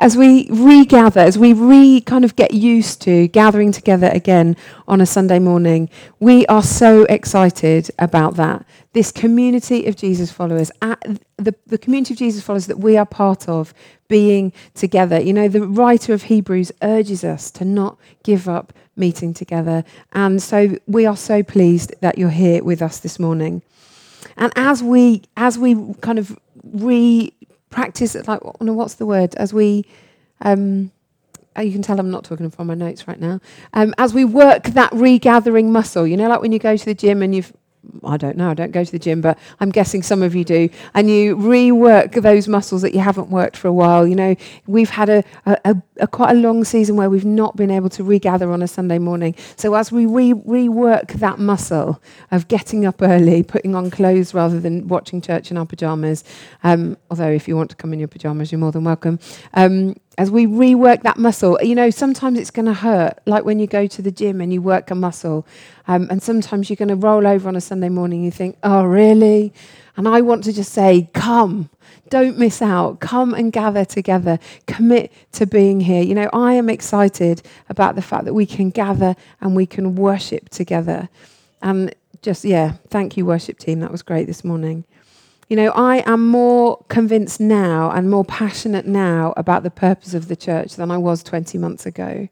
as we regather, as we re kind of get used to gathering together again on a Sunday morning, we are so excited about that. This community of Jesus followers, the, the community of Jesus followers that we are part of, being together. You know, the writer of Hebrews urges us to not give up meeting together. And so we are so pleased that you're here with us this morning. And as we as we kind of re practice like what's the word as we um, oh, you can tell I'm not talking from my notes right now. Um, as we work that regathering muscle, you know, like when you go to the gym and you've I don't know, I don't go to the gym, but I'm guessing some of you do. And you rework those muscles that you haven't worked for a while. You know, we've had a, a, a quite a long season where we've not been able to regather on a Sunday morning. So as we re- rework that muscle of getting up early, putting on clothes rather than watching church in our pajamas, um, although if you want to come in your pajamas, you're more than welcome. Um, as we rework that muscle, you know, sometimes it's going to hurt, like when you go to the gym and you work a muscle. Um, and sometimes you're going to roll over on a Sunday morning and you think, oh, really? And I want to just say, come, don't miss out. Come and gather together. Commit to being here. You know, I am excited about the fact that we can gather and we can worship together. And just, yeah, thank you, worship team. That was great this morning. You know, I am more convinced now and more passionate now about the purpose of the church than I was 20 months ago.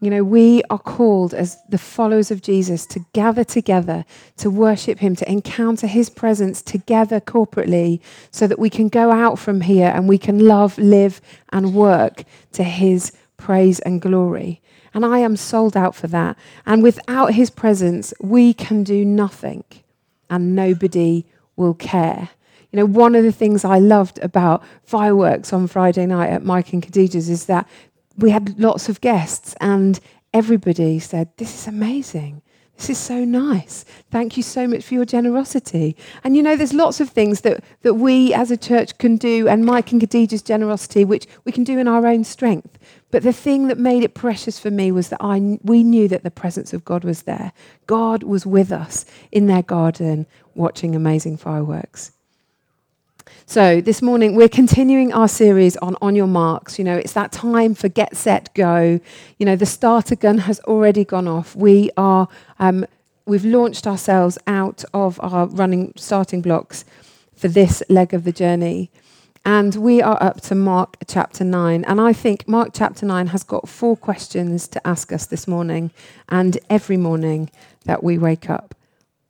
You know, we are called as the followers of Jesus to gather together, to worship Him, to encounter His presence together corporately, so that we can go out from here and we can love, live, and work to His praise and glory. And I am sold out for that. And without His presence, we can do nothing, and nobody will care. You know, one of the things I loved about fireworks on Friday night at Mike and Khadijah's is that we had lots of guests and everybody said, This is amazing. This is so nice. Thank you so much for your generosity. And you know, there's lots of things that, that we as a church can do, and Mike and Khadijah's generosity, which we can do in our own strength. But the thing that made it precious for me was that I, we knew that the presence of God was there. God was with us in their garden watching amazing fireworks. So, this morning we're continuing our series on On Your Marks. You know, it's that time for get, set, go. You know, the starter gun has already gone off. We are, um, we've launched ourselves out of our running starting blocks for this leg of the journey. And we are up to Mark chapter 9. And I think Mark chapter 9 has got four questions to ask us this morning and every morning that we wake up.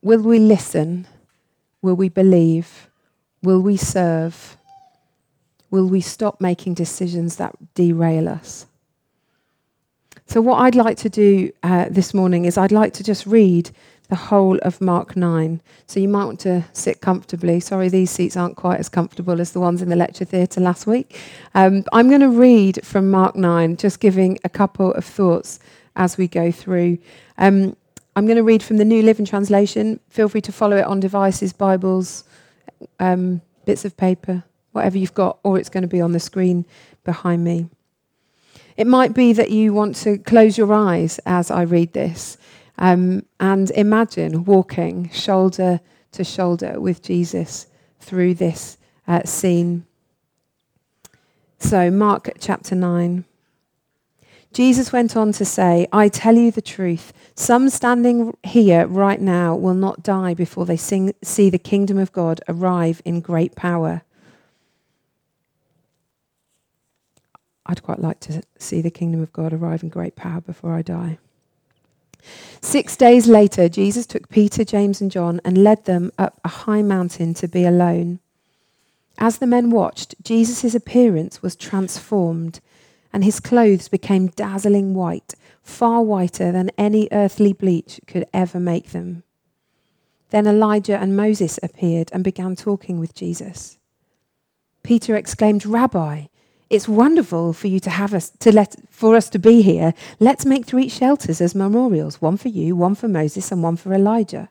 Will we listen? Will we believe? Will we serve? Will we stop making decisions that derail us? So, what I'd like to do uh, this morning is I'd like to just read the whole of Mark 9. So you might want to sit comfortably. Sorry, these seats aren't quite as comfortable as the ones in the lecture theatre last week. Um, I'm going to read from Mark 9, just giving a couple of thoughts as we go through. Um, I'm going to read from the New Living Translation. Feel free to follow it on devices, Bibles, um, bits of paper, whatever you've got, or it's going to be on the screen behind me. It might be that you want to close your eyes as I read this um, and imagine walking shoulder to shoulder with Jesus through this uh, scene. So, Mark chapter 9. Jesus went on to say, I tell you the truth. Some standing here right now will not die before they sing, see the kingdom of God arrive in great power. I'd quite like to see the kingdom of God arrive in great power before I die. Six days later, Jesus took Peter, James, and John and led them up a high mountain to be alone. As the men watched, Jesus' appearance was transformed, and his clothes became dazzling white, far whiter than any earthly bleach could ever make them. Then Elijah and Moses appeared and began talking with Jesus. Peter exclaimed, Rabbi, it's wonderful for you to have us to let for us to be here. Let's make three shelters as memorials, one for you, one for Moses, and one for Elijah.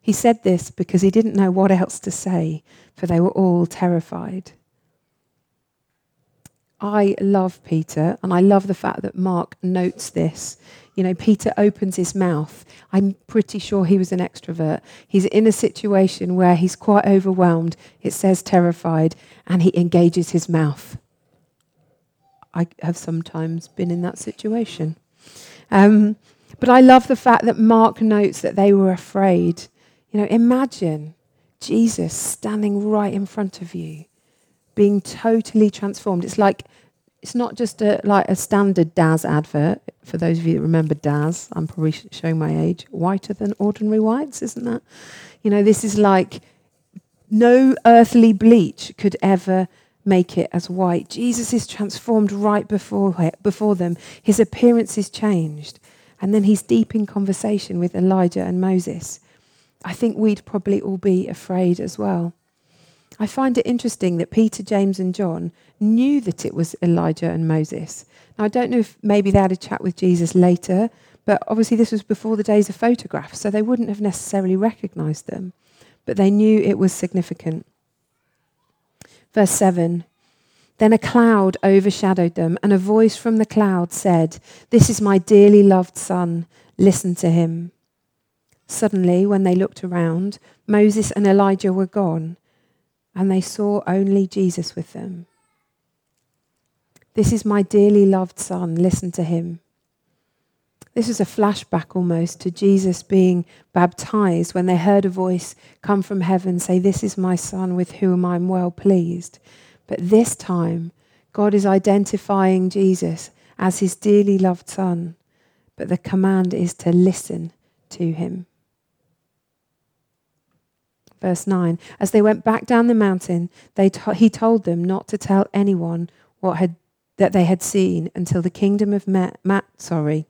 He said this because he didn't know what else to say, for they were all terrified. I love Peter, and I love the fact that Mark notes this. You know, Peter opens his mouth. I'm pretty sure he was an extrovert. He's in a situation where he's quite overwhelmed. It says terrified, and he engages his mouth. I have sometimes been in that situation. Um, but I love the fact that Mark notes that they were afraid. You know, imagine Jesus standing right in front of you, being totally transformed. It's like it's not just a, like a standard Daz advert. For those of you that remember Daz, I'm probably showing my age. Whiter than ordinary whites, isn't that? You know, this is like no earthly bleach could ever make it as white. Jesus is transformed right before, before them. His appearance is changed. And then he's deep in conversation with Elijah and Moses. I think we'd probably all be afraid as well. I find it interesting that Peter, James, and John knew that it was Elijah and Moses. Now, I don't know if maybe they had a chat with Jesus later, but obviously this was before the days of photographs, so they wouldn't have necessarily recognized them, but they knew it was significant. Verse 7 Then a cloud overshadowed them, and a voice from the cloud said, This is my dearly loved son, listen to him. Suddenly, when they looked around, Moses and Elijah were gone and they saw only Jesus with them. This is my dearly loved son, listen to him. This is a flashback almost to Jesus being baptized when they heard a voice come from heaven say, This is my son with whom I'm well pleased. But this time, God is identifying Jesus as his dearly loved son, but the command is to listen to him. Verse 9 As they went back down the mountain, they to- he told them not to tell anyone what had, that they had seen until the kingdom of Matt, sorry.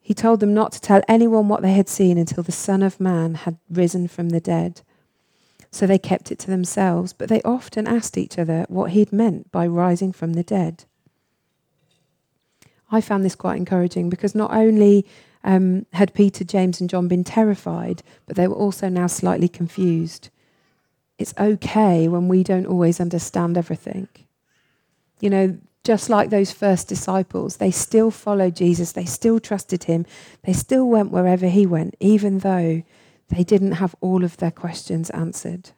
He told them not to tell anyone what they had seen until the Son of Man had risen from the dead. So they kept it to themselves, but they often asked each other what he'd meant by rising from the dead. I found this quite encouraging because not only um, had Peter, James, and John been terrified, but they were also now slightly confused. It's okay when we don't always understand everything. You know, just like those first disciples, they still followed Jesus, they still trusted him, they still went wherever he went, even though they didn't have all of their questions answered.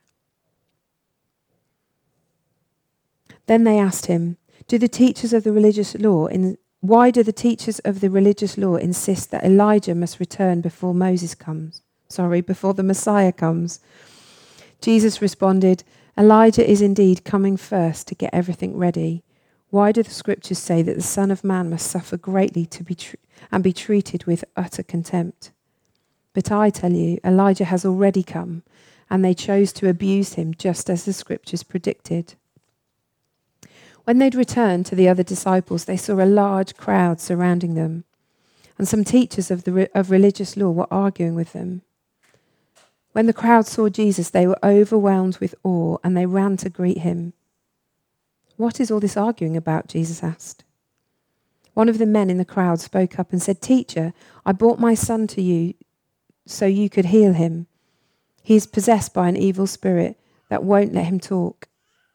Then they asked him, Do the teachers of the religious law in, why do the teachers of the religious law insist that Elijah must return before Moses comes? Sorry, before the Messiah comes. Jesus responded, Elijah is indeed coming first to get everything ready. Why do the scriptures say that the Son of Man must suffer greatly to be tr- and be treated with utter contempt? But I tell you, Elijah has already come, and they chose to abuse him just as the scriptures predicted. When they'd returned to the other disciples, they saw a large crowd surrounding them, and some teachers of, the, of religious law were arguing with them. When the crowd saw Jesus, they were overwhelmed with awe, and they ran to greet him. What is all this arguing about? Jesus asked. One of the men in the crowd spoke up and said, Teacher, I brought my son to you so you could heal him. He is possessed by an evil spirit that won't let him talk.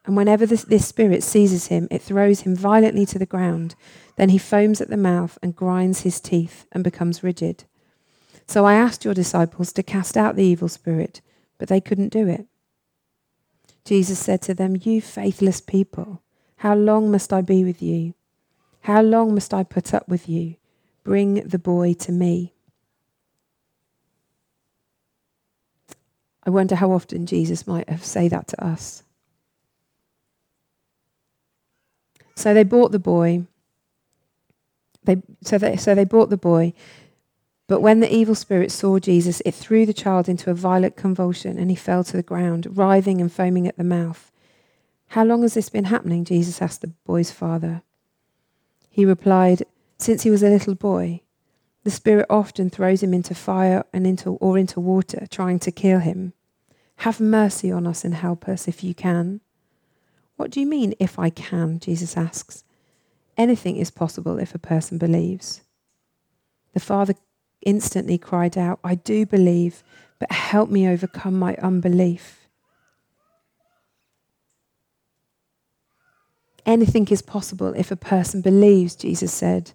And whenever this, this, spirit seizes him, it throws him violently to the ground. Then he foams at the mouth and grinds his teeth and becomes rigid. So I asked your disciples to cast out the evil spirit, but they couldn't do it. Jesus said to them, You faithless people, how long must I be with you? How long must I put up with you? Bring the boy to me. I wonder how often Jesus might have said that to us. So they bought the boy. They, so, they, so they bought the boy. But when the evil spirit saw Jesus, it threw the child into a violent convulsion and he fell to the ground, writhing and foaming at the mouth. How long has this been happening? Jesus asked the boy's father. He replied, Since he was a little boy. The spirit often throws him into fire and into, or into water, trying to kill him. Have mercy on us and help us if you can. What do you mean, if I can? Jesus asks. Anything is possible if a person believes. The father instantly cried out, I do believe, but help me overcome my unbelief. Anything is possible if a person believes, Jesus said.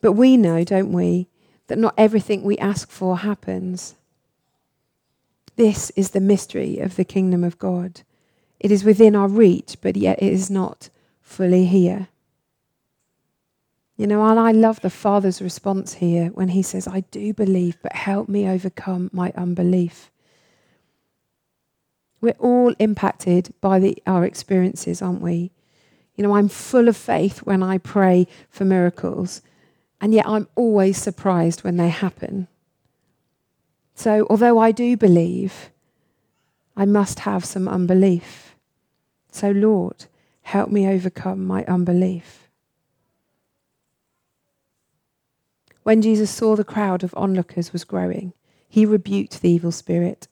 But we know, don't we, that not everything we ask for happens. This is the mystery of the kingdom of God. It is within our reach, but yet it is not fully here. You know, and I love the Father's response here when he says, I do believe, but help me overcome my unbelief. We're all impacted by the, our experiences, aren't we? You know, I'm full of faith when I pray for miracles, and yet I'm always surprised when they happen. So, although I do believe, I must have some unbelief. So, Lord, help me overcome my unbelief. When Jesus saw the crowd of onlookers was growing, he rebuked the evil spirit.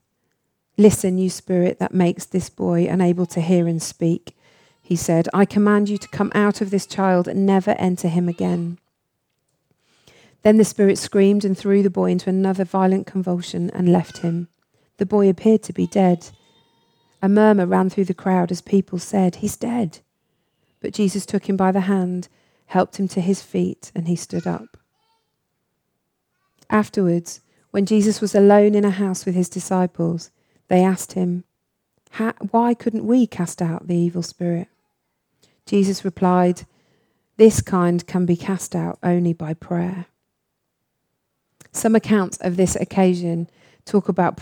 Listen, you spirit that makes this boy unable to hear and speak. He said, I command you to come out of this child and never enter him again. Then the spirit screamed and threw the boy into another violent convulsion and left him. The boy appeared to be dead. A murmur ran through the crowd as people said, He's dead. But Jesus took him by the hand, helped him to his feet, and he stood up. Afterwards, when Jesus was alone in a house with his disciples, they asked him, Why couldn't we cast out the evil spirit? Jesus replied, This kind can be cast out only by prayer. Some accounts of this occasion talk about,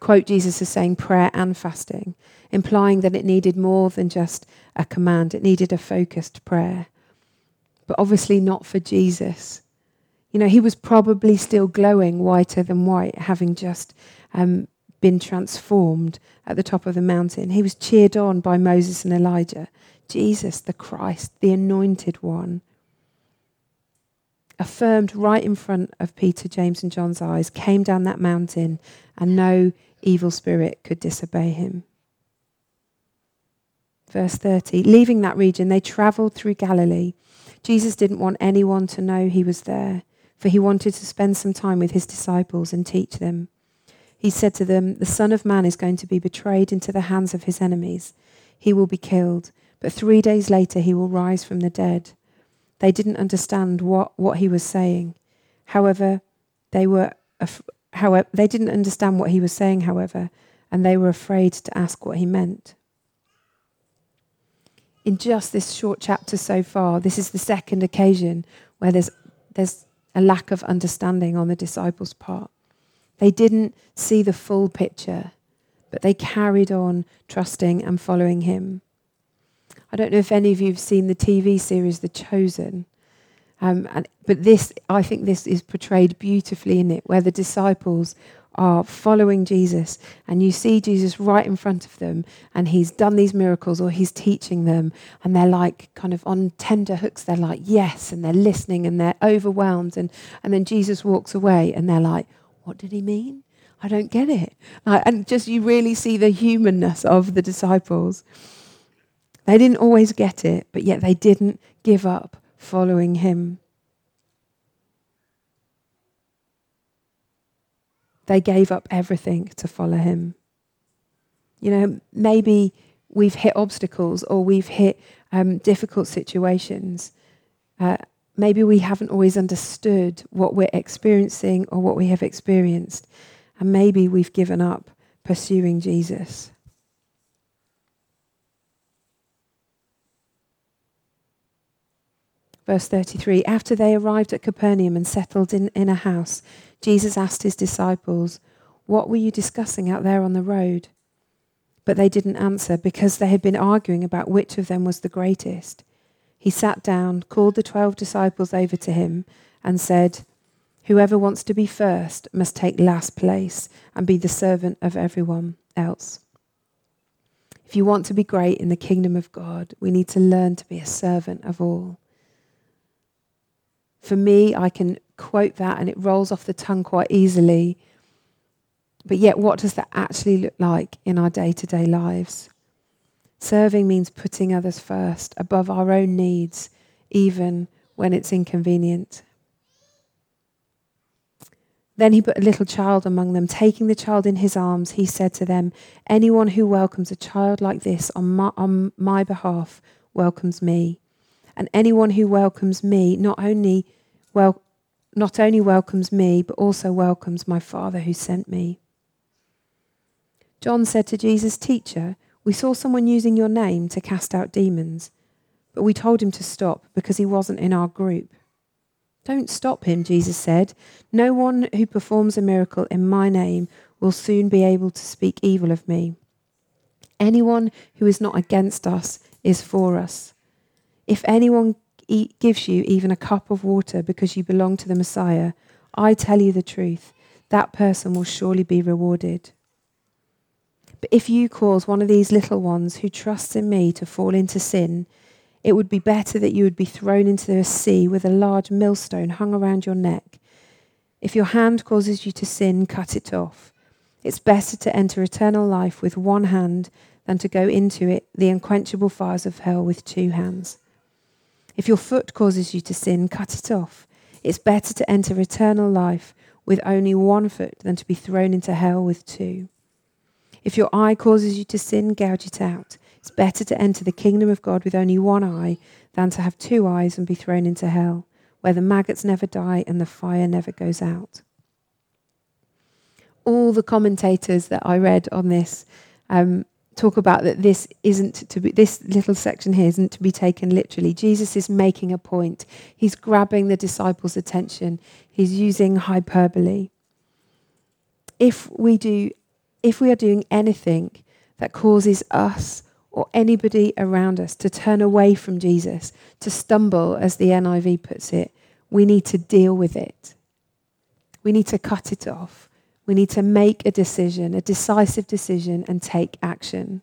quote Jesus as saying prayer and fasting, implying that it needed more than just a command, it needed a focused prayer. But obviously not for Jesus. You know, he was probably still glowing whiter than white, having just um, been transformed at the top of the mountain. He was cheered on by Moses and Elijah. Jesus, the Christ, the anointed one, affirmed right in front of Peter, James, and John's eyes, came down that mountain, and no evil spirit could disobey him. Verse 30 Leaving that region, they travelled through Galilee. Jesus didn't want anyone to know he was there, for he wanted to spend some time with his disciples and teach them. He said to them, The Son of Man is going to be betrayed into the hands of his enemies. He will be killed, but three days later he will rise from the dead. They didn't understand what, what he was saying. However, they were however they didn't understand what he was saying, however, and they were afraid to ask what he meant. In just this short chapter so far, this is the second occasion where there's there's a lack of understanding on the disciples' part. They didn't see the full picture, but they carried on trusting and following him. I don't know if any of you have seen the TV series The Chosen. Um, and, but this, I think this is portrayed beautifully in it, where the disciples are following Jesus, and you see Jesus right in front of them, and he's done these miracles or he's teaching them, and they're like kind of on tender hooks. They're like, yes, and they're listening and they're overwhelmed. And, and then Jesus walks away, and they're like, what did he mean? I don't get it. Like, and just you really see the humanness of the disciples. They didn't always get it, but yet they didn't give up following him. They gave up everything to follow him. You know, maybe we've hit obstacles or we've hit um, difficult situations. Uh, maybe we haven't always understood what we're experiencing or what we have experienced. And maybe we've given up pursuing Jesus. Verse 33 After they arrived at Capernaum and settled in, in a house, Jesus asked his disciples, What were you discussing out there on the road? But they didn't answer because they had been arguing about which of them was the greatest. He sat down, called the twelve disciples over to him, and said, Whoever wants to be first must take last place and be the servant of everyone else. If you want to be great in the kingdom of God, we need to learn to be a servant of all. For me, I can quote that and it rolls off the tongue quite easily. But yet, what does that actually look like in our day to day lives? Serving means putting others first, above our own needs, even when it's inconvenient. Then he put a little child among them. Taking the child in his arms, he said to them, Anyone who welcomes a child like this on my, on my behalf welcomes me. And anyone who welcomes me not only well not only welcomes me, but also welcomes my Father who sent me. John said to Jesus, Teacher, we saw someone using your name to cast out demons, but we told him to stop because he wasn't in our group. Don't stop him, Jesus said. No one who performs a miracle in my name will soon be able to speak evil of me. Anyone who is not against us is for us. If anyone eat, gives you even a cup of water because you belong to the Messiah, I tell you the truth, that person will surely be rewarded. But if you cause one of these little ones who trusts in me to fall into sin, it would be better that you would be thrown into the sea with a large millstone hung around your neck. If your hand causes you to sin, cut it off. It's better to enter eternal life with one hand than to go into it, the unquenchable fires of hell, with two hands. If your foot causes you to sin, cut it off. It's better to enter eternal life with only one foot than to be thrown into hell with two. If your eye causes you to sin, gouge it out. It's better to enter the kingdom of God with only one eye than to have two eyes and be thrown into hell, where the maggots never die and the fire never goes out. All the commentators that I read on this um, talk about that this isn't to be this little section here isn't to be taken literally. Jesus is making a point. He's grabbing the disciples attention. He's using hyperbole. If we do if we are doing anything that causes us or anybody around us to turn away from jesus to stumble as the niv puts it we need to deal with it. We need to cut it off we need to make a decision, a decisive decision, and take action.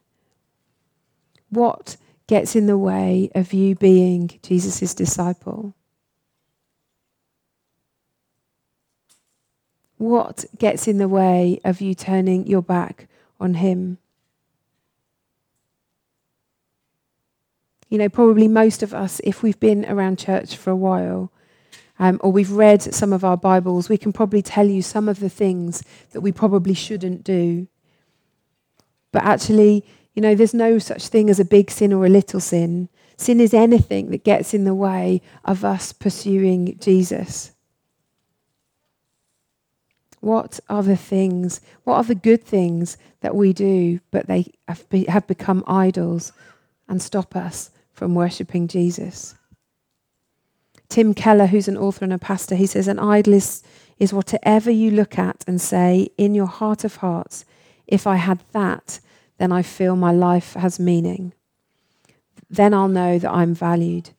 What gets in the way of you being Jesus' disciple? What gets in the way of you turning your back on Him? You know, probably most of us, if we've been around church for a while, um, or we've read some of our Bibles, we can probably tell you some of the things that we probably shouldn't do. But actually, you know, there's no such thing as a big sin or a little sin. Sin is anything that gets in the way of us pursuing Jesus. What are the things, what are the good things that we do, but they have, be, have become idols and stop us from worshipping Jesus? Tim Keller, who's an author and a pastor, he says, An idol is, is whatever you look at and say in your heart of hearts, if I had that, then I feel my life has meaning. Then I'll know that I'm valued.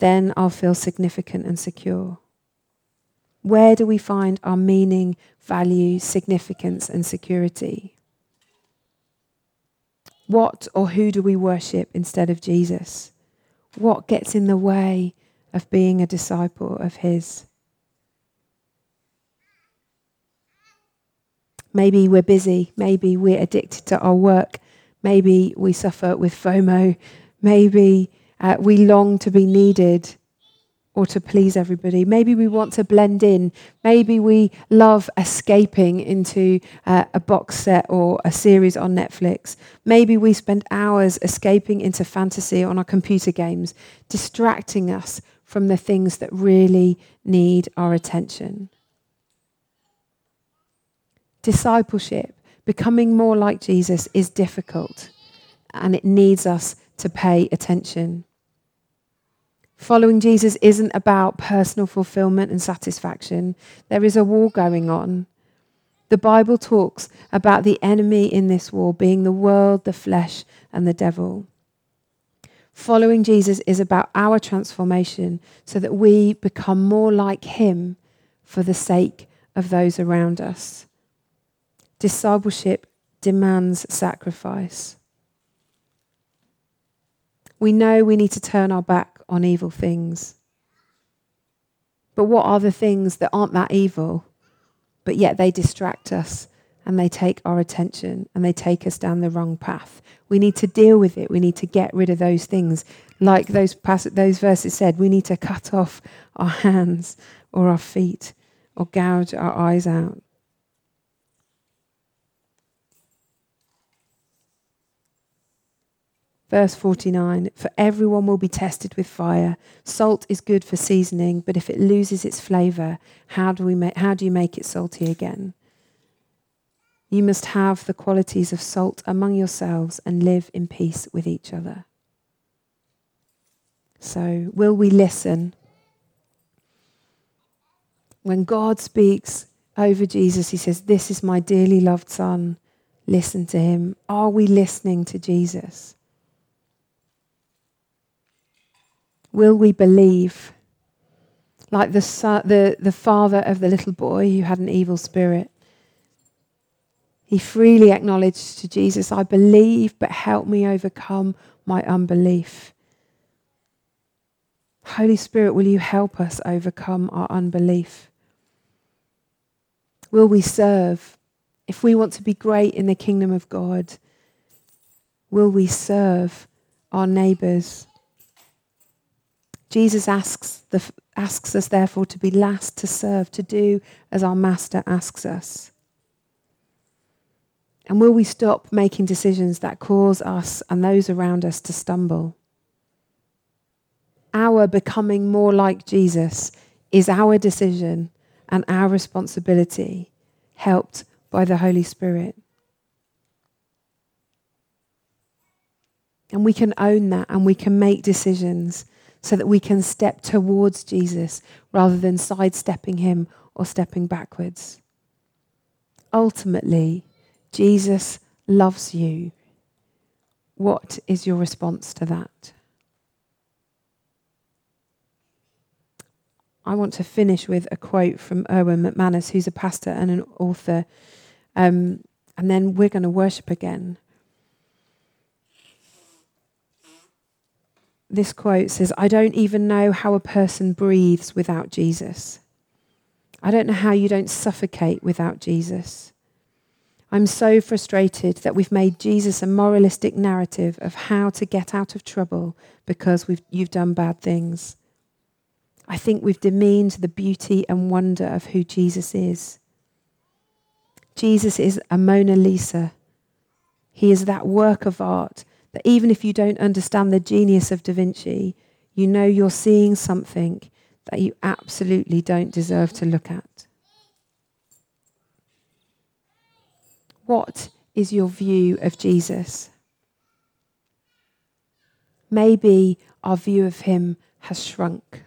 Then I'll feel significant and secure. Where do we find our meaning, value, significance, and security? What or who do we worship instead of Jesus? What gets in the way of being a disciple of His. Maybe we're busy. Maybe we're addicted to our work. Maybe we suffer with FOMO. Maybe uh, we long to be needed or to please everybody. Maybe we want to blend in. Maybe we love escaping into uh, a box set or a series on Netflix. Maybe we spend hours escaping into fantasy on our computer games, distracting us from the things that really need our attention. Discipleship, becoming more like Jesus, is difficult and it needs us to pay attention. Following Jesus isn't about personal fulfillment and satisfaction. There is a war going on. The Bible talks about the enemy in this war being the world, the flesh, and the devil. Following Jesus is about our transformation so that we become more like him for the sake of those around us. Discipleship demands sacrifice. We know we need to turn our back on evil things. But what are the things that aren't that evil, but yet they distract us and they take our attention and they take us down the wrong path. We need to deal with it. We need to get rid of those things. Like those, pass- those verses said, we need to cut off our hands or our feet or gouge our eyes out. Verse 49 For everyone will be tested with fire. Salt is good for seasoning, but if it loses its flavor, how do, we make, how do you make it salty again? You must have the qualities of salt among yourselves and live in peace with each other. So, will we listen? When God speaks over Jesus, he says, This is my dearly loved Son. Listen to him. Are we listening to Jesus? Will we believe? Like the, the, the father of the little boy who had an evil spirit. He freely acknowledged to Jesus, I believe, but help me overcome my unbelief. Holy Spirit, will you help us overcome our unbelief? Will we serve? If we want to be great in the kingdom of God, will we serve our neighbours? Jesus asks, the, asks us, therefore, to be last to serve, to do as our Master asks us. And will we stop making decisions that cause us and those around us to stumble? Our becoming more like Jesus is our decision and our responsibility, helped by the Holy Spirit. And we can own that and we can make decisions so that we can step towards Jesus rather than sidestepping him or stepping backwards. Ultimately, Jesus loves you. What is your response to that? I want to finish with a quote from Erwin McManus, who's a pastor and an author, um, and then we're going to worship again. this quote says, I don't even know how a person breathes without Jesus. I don't know how you don't suffocate without Jesus. I'm so frustrated that we've made Jesus a moralistic narrative of how to get out of trouble because you've done bad things. I think we've demeaned the beauty and wonder of who Jesus is. Jesus is a Mona Lisa. He is that work of art that even if you don't understand the genius of Da Vinci, you know you're seeing something that you absolutely don't deserve to look at. What is your view of Jesus? Maybe our view of him has shrunk.